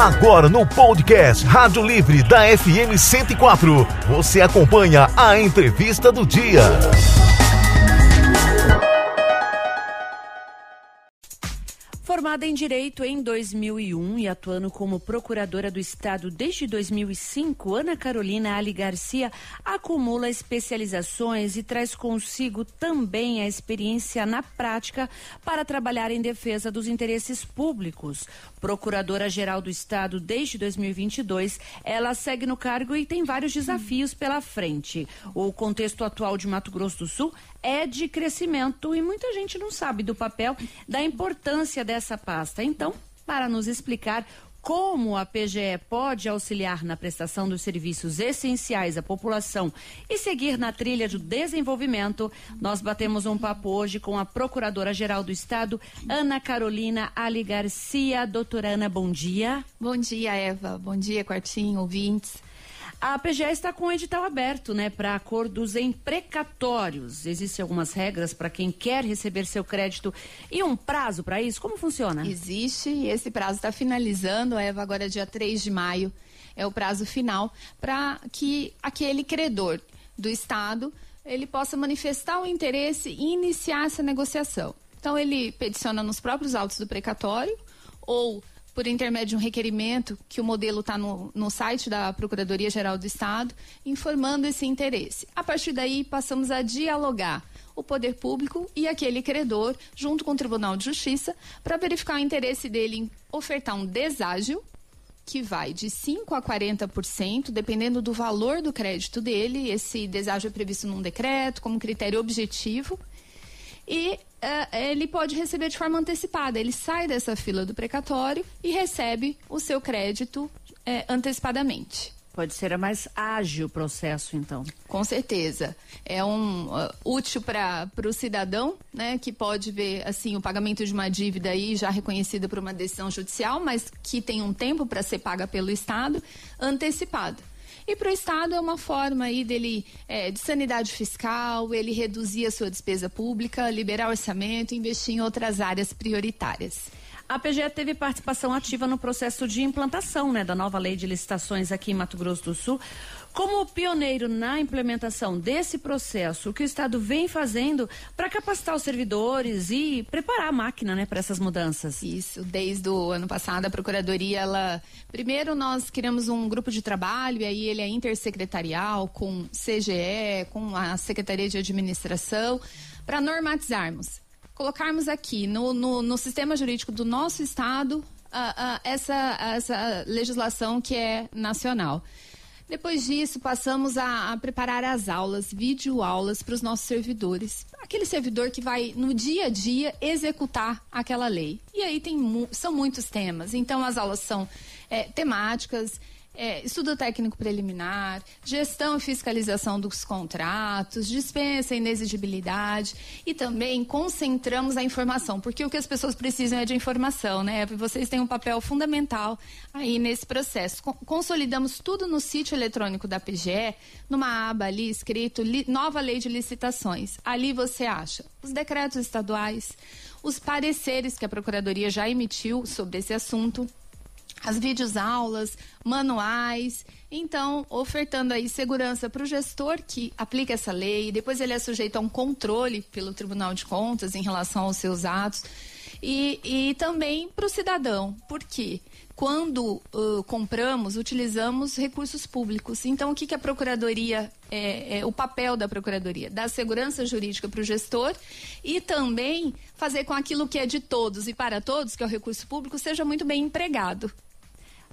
Agora no podcast Rádio Livre da FM 104, você acompanha a entrevista do dia. Formada em Direito em 2001 e atuando como Procuradora do Estado desde 2005, Ana Carolina Ali Garcia acumula especializações e traz consigo também a experiência na prática para trabalhar em defesa dos interesses públicos. Procuradora-Geral do Estado desde 2022, ela segue no cargo e tem vários desafios pela frente. O contexto atual de Mato Grosso do Sul é de crescimento e muita gente não sabe do papel, da importância dessa pasta. Então, para nos explicar como a PGE pode auxiliar na prestação dos serviços essenciais à população e seguir na trilha do desenvolvimento, nós batemos um papo hoje com a Procuradora-Geral do Estado, Ana Carolina Ali Garcia. Doutora Ana, bom dia. Bom dia, Eva. Bom dia, Quartinho, ouvintes. A PGE está com o edital aberto, né, para acordos em precatórios. Existem algumas regras para quem quer receber seu crédito e um prazo para isso? Como funciona? Existe e esse prazo está finalizando, Eva, agora dia 3 de maio é o prazo final para que aquele credor do Estado ele possa manifestar o interesse e iniciar essa negociação. Então ele peticiona nos próprios autos do precatório ou por intermédio de um requerimento, que o modelo está no, no site da Procuradoria-Geral do Estado, informando esse interesse. A partir daí, passamos a dialogar o poder público e aquele credor, junto com o Tribunal de Justiça, para verificar o interesse dele em ofertar um deságio, que vai de 5% a 40%, dependendo do valor do crédito dele. Esse deságio é previsto num decreto, como critério objetivo. E uh, ele pode receber de forma antecipada. Ele sai dessa fila do precatório e recebe o seu crédito uh, antecipadamente. Pode ser mais ágil o processo, então. Com certeza. É um uh, útil para o cidadão, né, que pode ver assim o pagamento de uma dívida aí já reconhecida por uma decisão judicial, mas que tem um tempo para ser paga pelo Estado, antecipado. E para o Estado é uma forma aí dele é, de sanidade fiscal, ele reduzir a sua despesa pública, liberar orçamento, investir em outras áreas prioritárias. A PGE teve participação ativa no processo de implantação né, da nova lei de licitações aqui em Mato Grosso do Sul. Como pioneiro na implementação desse processo, o que o Estado vem fazendo para capacitar os servidores e preparar a máquina né, para essas mudanças? Isso, desde o ano passado a Procuradoria, ela. Primeiro nós criamos um grupo de trabalho, e aí ele é intersecretarial, com CGE, com a Secretaria de Administração, para normatizarmos. Colocarmos aqui no, no, no, sistema jurídico do nosso Estado uh, uh, essa, essa legislação que é nacional. Depois disso, passamos a, a preparar as aulas, videoaulas para os nossos servidores. Aquele servidor que vai, no dia a dia, executar aquela lei. E aí tem, são muitos temas. Então, as aulas são é, temáticas, é, estudo técnico preliminar, gestão e fiscalização dos contratos, dispensa e inexigibilidade e também concentramos a informação, porque o que as pessoas precisam é de informação, né? Vocês têm um papel fundamental aí nesse processo. Consolidamos tudo no sítio eletrônico da PGE, numa aba ali escrito Nova Lei de Licitações. Ali você acha os decretos estaduais, os pareceres que a Procuradoria já emitiu sobre esse assunto as videoaulas, manuais. Então, ofertando aí segurança para o gestor que aplica essa lei, depois ele é sujeito a um controle pelo Tribunal de Contas em relação aos seus atos. E, e também para o cidadão, porque quando uh, compramos, utilizamos recursos públicos. Então, o que, que a Procuradoria, é, é, o papel da Procuradoria? Dar segurança jurídica para o gestor e também fazer com aquilo que é de todos e para todos, que é o recurso público, seja muito bem empregado.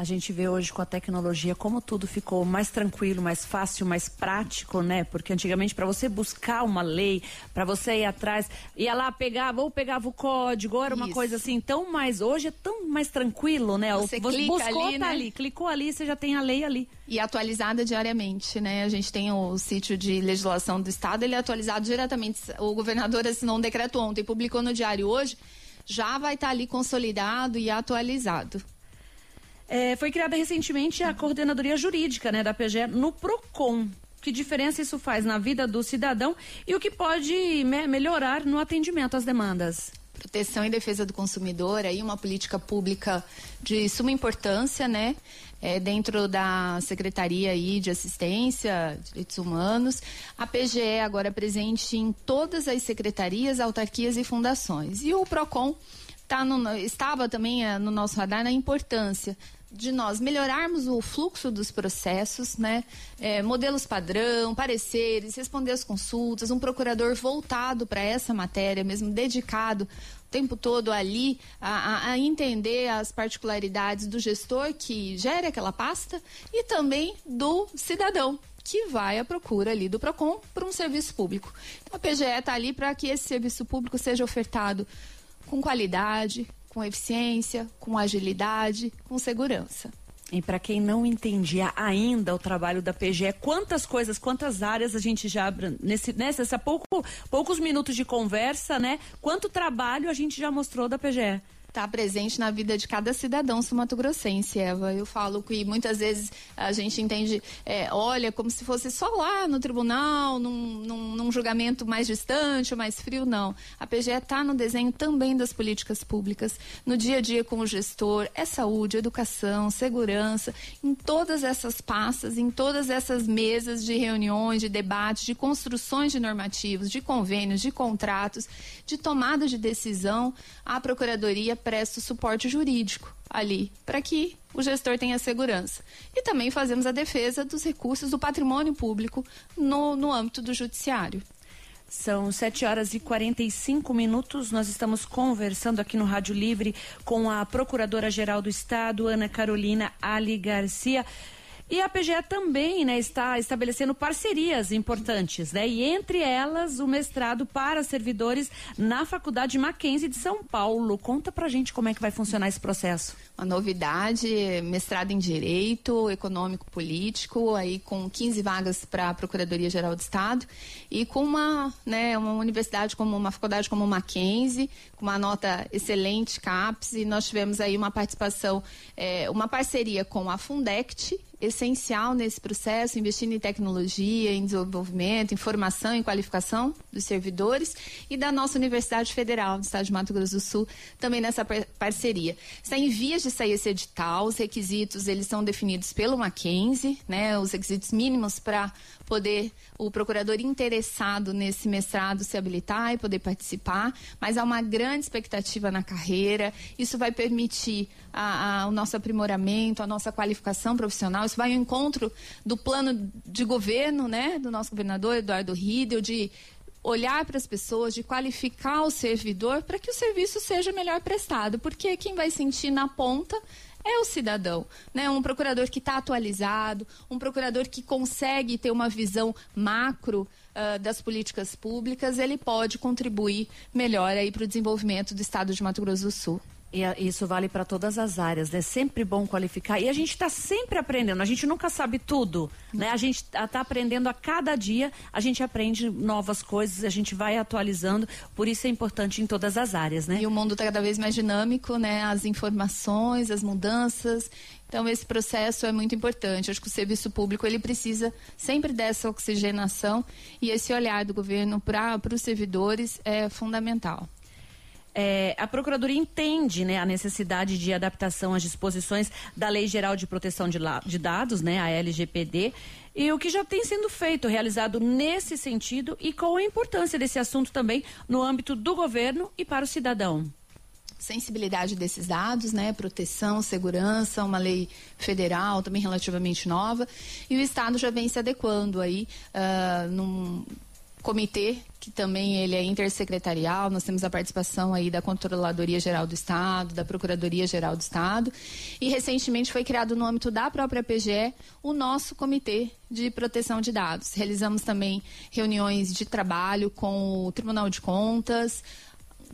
A gente vê hoje com a tecnologia como tudo ficou mais tranquilo, mais fácil, mais prático, né? Porque antigamente para você buscar uma lei, para você ir atrás, ia lá pegava ou pegava o código, era uma Isso. coisa assim tão mais hoje é tão mais tranquilo, né? Você, você clica buscou ali, tá né? ali, clicou ali, você já tem a lei ali. E atualizada diariamente, né? A gente tem o sítio de legislação do estado, ele é atualizado diretamente. O governador assinou um decreto ontem, publicou no diário hoje, já vai estar tá ali consolidado e atualizado. É, foi criada recentemente a coordenadoria jurídica né, da PGE no PROCON. Que diferença isso faz na vida do cidadão e o que pode me melhorar no atendimento às demandas? proteção e defesa do consumidor, aí uma política pública de suma importância, né? É, dentro da Secretaria aí de Assistência, Direitos Humanos. A PGE agora é presente em todas as secretarias, autarquias e fundações. E o PROCON tá no, estava também é, no nosso radar na importância de nós melhorarmos o fluxo dos processos, né? É, modelos padrão, pareceres, responder as consultas, um procurador voltado para essa matéria, mesmo dedicado o tempo todo ali a, a, entender as particularidades do gestor que gera aquela pasta e também do cidadão que vai à procura ali do PROCON por um serviço público. Então a PGE está ali para que esse serviço público seja ofertado com qualidade, com eficiência, com agilidade, com segurança. E para quem não entendia ainda o trabalho da PGE, quantas coisas, quantas áreas a gente já nesse nessa pouco, poucos minutos de conversa, né? Quanto trabalho a gente já mostrou da PGE? Está presente na vida de cada cidadão sumatogrossense, Eva. Eu falo que muitas vezes a gente entende, é, olha, como se fosse só lá no tribunal, num, num, num julgamento mais distante ou mais frio, não. A PGE está no desenho também das políticas públicas, no dia a dia com o gestor, é saúde, educação, segurança, em todas essas pastas, em todas essas mesas de reuniões, de debates, de construções de normativos, de convênios, de contratos, de tomada de decisão, a Procuradoria presta o suporte jurídico ali para que o gestor tenha segurança. E também fazemos a defesa dos recursos do patrimônio público no, no âmbito do judiciário. São 7 horas e 45 minutos. Nós estamos conversando aqui no Rádio Livre com a Procuradora-Geral do Estado, Ana Carolina Ali Garcia. E a PGE também né, está estabelecendo parcerias importantes, né? E entre elas o mestrado para servidores na Faculdade Mackenzie de São Paulo. Conta pra gente como é que vai funcionar esse processo. Uma novidade, mestrado em Direito Econômico Político, aí com 15 vagas para a Procuradoria-Geral do Estado e com uma, né, uma universidade como uma faculdade como Mackenzie, com uma nota excelente, CAPES, e nós tivemos aí uma participação, é, uma parceria com a Fundect, essencial nesse processo, investindo em tecnologia, em desenvolvimento, em formação e qualificação dos servidores e da nossa Universidade Federal do Estado de Mato Grosso do Sul, também nessa parceria. Está em vias de sair esse edital, os requisitos eles são definidos pelo Mackenzie, né, os requisitos mínimos para poder o procurador interessado nesse mestrado se habilitar e poder participar, mas há uma grande expectativa na carreira. Isso vai permitir a, a, o nosso aprimoramento, a nossa qualificação profissional. Vai ao encontro do plano de governo, né, do nosso governador Eduardo Riedel, de olhar para as pessoas, de qualificar o servidor para que o serviço seja melhor prestado, porque quem vai sentir na ponta é o cidadão, né? Um procurador que está atualizado, um procurador que consegue ter uma visão macro uh, das políticas públicas, ele pode contribuir melhor aí para o desenvolvimento do Estado de Mato Grosso do Sul. E isso vale para todas as áreas, né? Sempre bom qualificar. E a gente está sempre aprendendo, a gente nunca sabe tudo, né? A gente está tá aprendendo a cada dia, a gente aprende novas coisas, a gente vai atualizando, por isso é importante em todas as áreas, né? E o mundo está cada vez mais dinâmico, né? As informações, as mudanças. Então esse processo é muito importante. Acho que o serviço público ele precisa sempre dessa oxigenação e esse olhar do governo para os servidores é fundamental. É, a Procuradoria entende né, a necessidade de adaptação às disposições da Lei Geral de Proteção de, de, Dados, né, a LGPD, e o que já tem sendo feito, realizado nesse sentido e qual a importância desse assunto também no âmbito do governo e para o cidadão. Sensibilidade desses dados, né, proteção, segurança, uma lei federal também relativamente nova, e o Estado já vem se adequando aí uh, num comitê que também ele é intersecretarial, nós temos a participação aí da Controladoria Geral do Estado, da Procuradoria Geral do Estado, e recentemente foi criado no âmbito da própria PGE o nosso Comitê de Proteção de Dados. Realizamos também reuniões de trabalho com o Tribunal de Contas,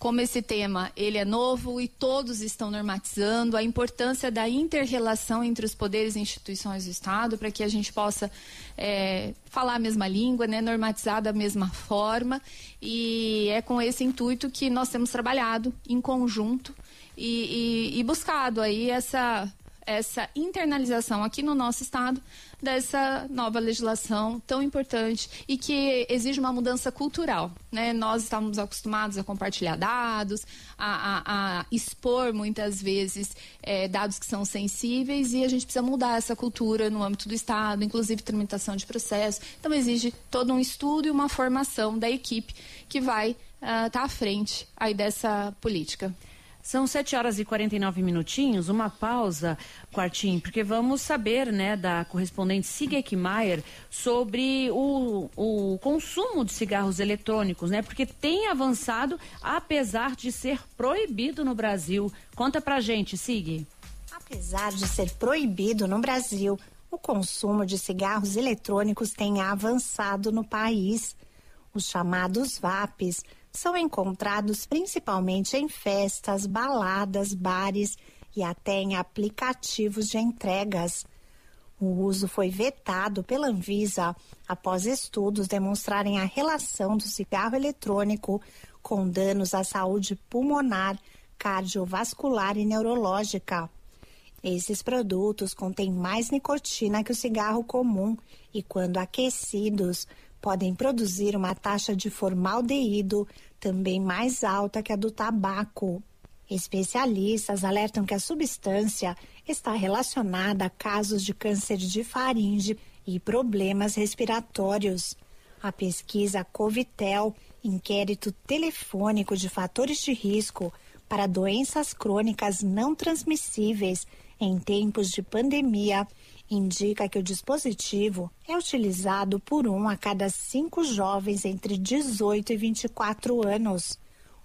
como esse tema ele é novo e todos estão normatizando, a importância da inter-relação entre os poderes e instituições do Estado para que a gente possa é, falar a mesma língua, né, normatizar da mesma forma. E é com esse intuito que nós temos trabalhado em conjunto e, e, e buscado aí essa essa internalização aqui no nosso estado dessa nova legislação tão importante e que exige uma mudança cultural. Né? Nós estamos acostumados a compartilhar dados, a, a, a expor muitas vezes é, dados que são sensíveis e a gente precisa mudar essa cultura no âmbito do Estado, inclusive tramitação de processo. Então exige todo um estudo e uma formação da equipe que vai estar uh, tá à frente aí dessa política. São 7 horas e 49 minutinhos, uma pausa, Quartim, porque vamos saber, né, da correspondente Sigek Maier sobre o, o consumo de cigarros eletrônicos, né? Porque tem avançado, apesar de ser proibido no Brasil. Conta pra gente, Sig. Apesar de ser proibido no Brasil, o consumo de cigarros eletrônicos tem avançado no país. Os chamados VAPs são encontrados principalmente em festas, baladas, bares e até em aplicativos de entregas. O uso foi vetado pela Anvisa após estudos demonstrarem a relação do cigarro eletrônico com danos à saúde pulmonar, cardiovascular e neurológica. Esses produtos contêm mais nicotina que o cigarro comum e, quando aquecidos, podem produzir uma taxa de formaldeído também mais alta que a do tabaco. Especialistas alertam que a substância está relacionada a casos de câncer de faringe e problemas respiratórios. A pesquisa Covitel, inquérito telefônico de fatores de risco para doenças crônicas não transmissíveis em tempos de pandemia, indica que o dispositivo é utilizado por um a cada cinco jovens entre 18 e 24 anos.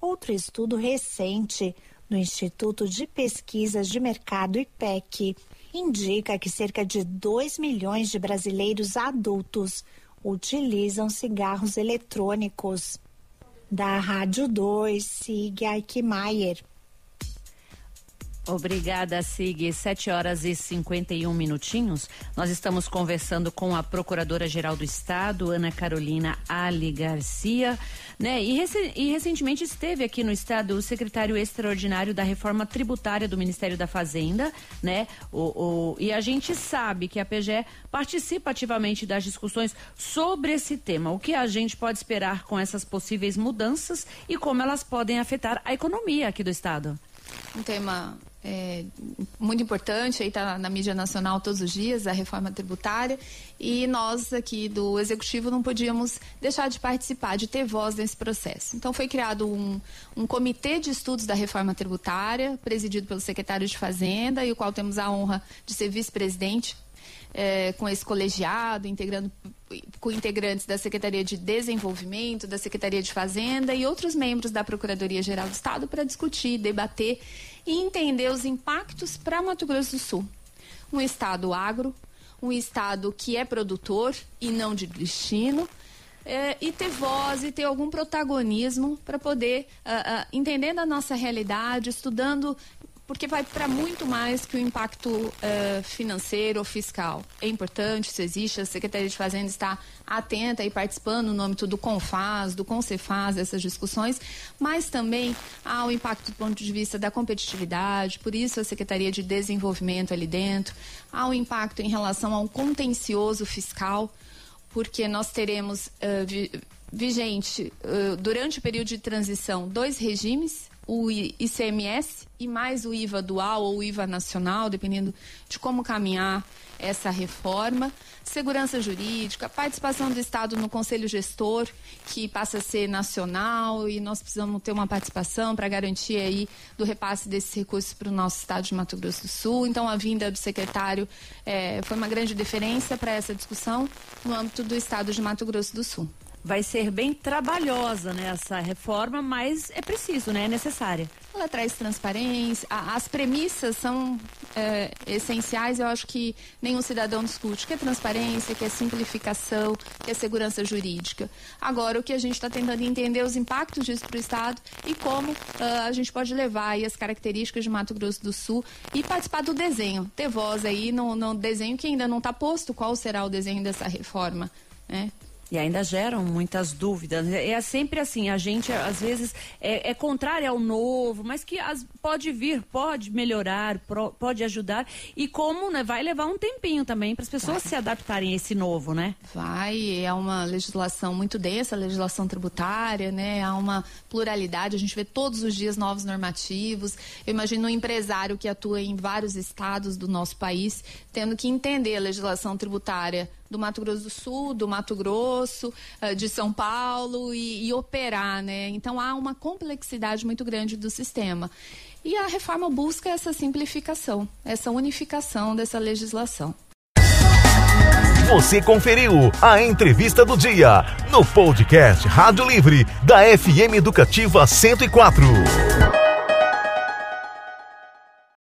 Outro estudo recente do Instituto de Pesquisas de Mercado IPEC indica que cerca de 2 milhões de brasileiros adultos utilizam cigarros eletrônicos. Da Rádio 2, siga Eichmeier. Obrigada, Sig. Sete horas e 51 minutinhos. Nós estamos conversando com a Procuradora-Geral do Estado, Ana Carolina Ali Garcia, né? E, rec e, recentemente esteve aqui no Estado o secretário extraordinário da reforma tributária do Ministério da Fazenda, né? O, o, e a gente sabe que a PGE participa ativamente das discussões sobre esse tema. O que a gente pode esperar com essas possíveis mudanças e como elas podem afetar a economia aqui do Estado? Um tema é, muito importante, aí está na mídia nacional todos os dias, a reforma tributária, e nós aqui do Executivo não podíamos deixar de participar, de ter voz nesse processo. Então foi criado um, um comitê de estudos da reforma tributária, presidido pelo secretário de Fazenda, e o qual temos a honra de ser vice-presidente é, com esse colegiado, integrando com integrantes da Secretaria de Desenvolvimento, da Secretaria de Fazenda e outros membros da Procuradoria Geral do Estado para discutir, debater e entender os impactos para Mato Grosso do Sul. Um estado agro, um estado que é produtor e não de destino, é, e ter voz e ter algum protagonismo para poder, uh, uh, entendendo a nossa realidade, estudando porque vai para muito mais que o impacto uh, financeiro ou fiscal. É importante, isso existe, a Secretaria de Fazenda está atenta e participando no âmbito do CONFAS, do CONCEFAS, dessas discussões, mas também há o impacto do ponto de vista da competitividade, por isso a Secretaria de Desenvolvimento ali dentro, há o impacto em relação ao contencioso fiscal, porque nós teremos uh, vi, vigente, uh, durante o período de transição, dois regimes o ICMS e mais o IVA dual ou IVA nacional, dependendo de como caminhar essa reforma. Segurança jurídica, participação do Estado no Conselho Gestor, que passa a ser nacional e nós precisamos ter uma participação para garantir aí do repasse desses recursos para o nosso Estado de Mato Grosso do Sul. Então, a vinda do secretário é, foi uma grande diferença para essa discussão no âmbito do Estado de Mato Grosso do Sul vai ser bem trabalhosa né, essa reforma, mas é preciso, né? É necessária. Ela traz transparência, as premissas são é, essenciais, eu acho que nenhum cidadão discute, que é transparência, que é simplificação, que é segurança jurídica. Agora, o que a gente está tentando entender os impactos disso para o Estado e como uh, a gente pode levar as características de Mato Grosso do Sul e participar do desenho, ter voz aí no, no desenho que ainda não está posto, qual será o desenho dessa reforma, né? E ainda geram muitas dúvidas. É, é sempre assim, a gente às vezes é, é contrário ao novo, mas que as, pode vir, pode melhorar, pro, pode ajudar. E como, né, vai levar um tempinho também para as pessoas vai. se adaptarem a esse novo, né? Vai, é uma legislação muito densa, legislação tributária, né? Há uma pluralidade, a gente vê todos os dias novos normativos. Eu imagino um empresário que atua em vários estados do nosso país, tendo que entender a legislação tributária do Mato Grosso do Sul, do Mato Grosso, eh, de São Paulo e, e operar, né? Então há uma complexidade muito grande do sistema. E a reforma busca essa simplificação, essa unificação dessa legislação. Você conferiu a entrevista do dia no podcast Rádio Livre da FM Educativa 104.